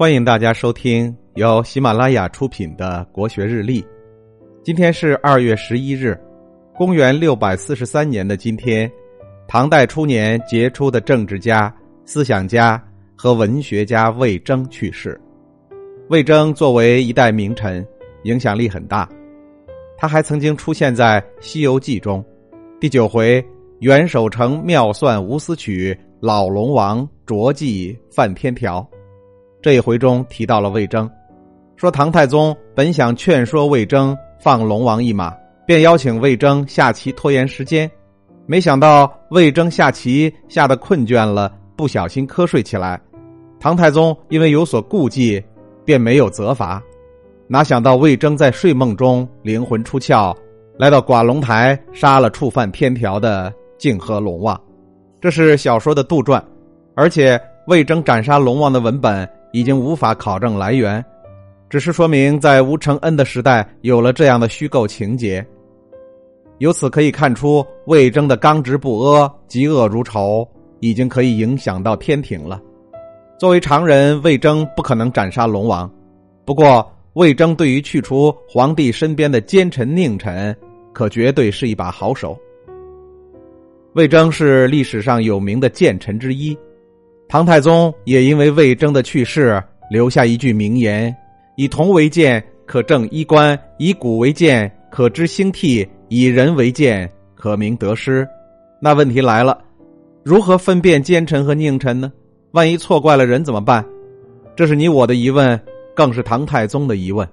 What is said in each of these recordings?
欢迎大家收听由喜马拉雅出品的《国学日历》。今天是二月十一日，公元六百四十三年的今天，唐代初年杰出的政治家、思想家和文学家魏征去世。魏征作为一代名臣，影响力很大。他还曾经出现在《西游记》中，第九回“元守诚妙算无私曲，老龙王拙计犯天条”。这一回中提到了魏征，说唐太宗本想劝说魏征放龙王一马，便邀请魏征下棋拖延时间，没想到魏征下棋下的困倦了，不小心瞌睡起来。唐太宗因为有所顾忌，便没有责罚。哪想到魏征在睡梦中灵魂出窍，来到寡龙台，杀了触犯天条的泾河龙王。这是小说的杜撰，而且魏征斩杀龙王的文本。已经无法考证来源，只是说明在吴承恩的时代有了这样的虚构情节。由此可以看出，魏征的刚直不阿、嫉恶如仇，已经可以影响到天庭了。作为常人，魏征不可能斩杀龙王。不过，魏征对于去除皇帝身边的奸臣佞臣，可绝对是一把好手。魏征是历史上有名的谏臣之一。唐太宗也因为魏征的去世，留下一句名言：“以铜为鉴，可正衣冠；以古为鉴，可知兴替；以人为鉴，可明得失。”那问题来了，如何分辨奸臣和佞臣呢？万一错怪了人怎么办？这是你我的疑问，更是唐太宗的疑问。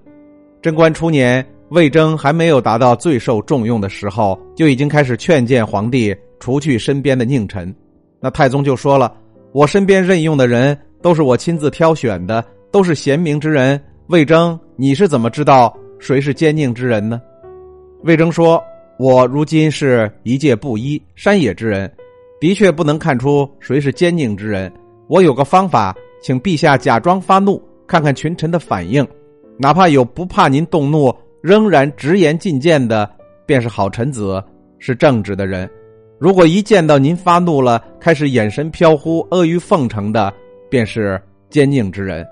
贞观初年，魏征还没有达到最受重用的时候，就已经开始劝谏皇帝除去身边的佞臣。那太宗就说了。我身边任用的人都是我亲自挑选的，都是贤明之人。魏征，你是怎么知道谁是奸佞之人呢？魏征说：“我如今是一介布衣山野之人，的确不能看出谁是奸佞之人。我有个方法，请陛下假装发怒，看看群臣的反应。哪怕有不怕您动怒，仍然直言进谏的，便是好臣子，是正直的人。”如果一见到您发怒了，开始眼神飘忽、阿谀奉承的，便是奸佞之人。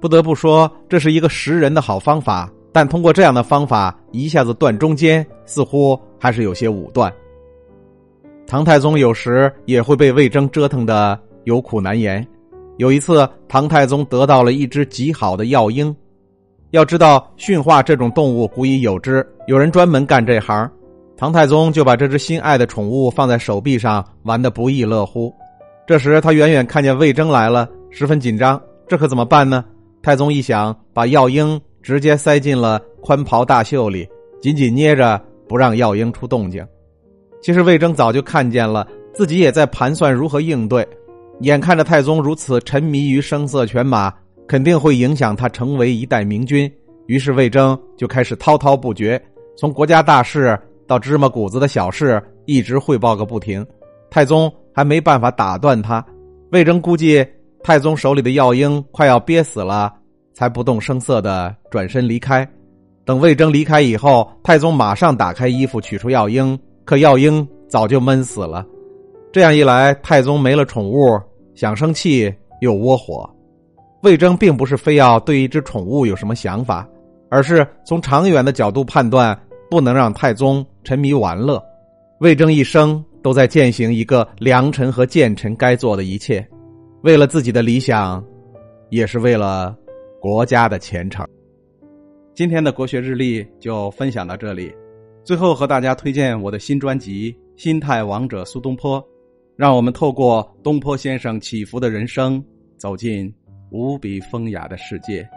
不得不说，这是一个识人的好方法。但通过这样的方法一下子断中间，似乎还是有些武断。唐太宗有时也会被魏征折腾的有苦难言。有一次，唐太宗得到了一只极好的药鹰。要知道，驯化这种动物古已有之，有人专门干这行。唐太宗就把这只心爱的宠物放在手臂上，玩得不亦乐乎。这时，他远远看见魏征来了，十分紧张。这可怎么办呢？太宗一想，把药鹰直接塞进了宽袍大袖里，紧紧捏着，不让药鹰出动静。其实，魏征早就看见了，自己也在盘算如何应对。眼看着太宗如此沉迷于声色犬马，肯定会影响他成为一代明君。于是，魏征就开始滔滔不绝，从国家大事。到芝麻谷子的小事，一直汇报个不停。太宗还没办法打断他。魏征估计太宗手里的药鹰快要憋死了，才不动声色的转身离开。等魏征离开以后，太宗马上打开衣服取出药鹰，可药鹰早就闷死了。这样一来，太宗没了宠物，想生气又窝火。魏征并不是非要对一只宠物有什么想法，而是从长远的角度判断。不能让太宗沉迷玩乐。魏征一生都在践行一个良臣和谏臣该做的一切，为了自己的理想，也是为了国家的前程。今天的国学日历就分享到这里。最后和大家推荐我的新专辑《心态王者苏东坡》，让我们透过东坡先生起伏的人生，走进无比风雅的世界。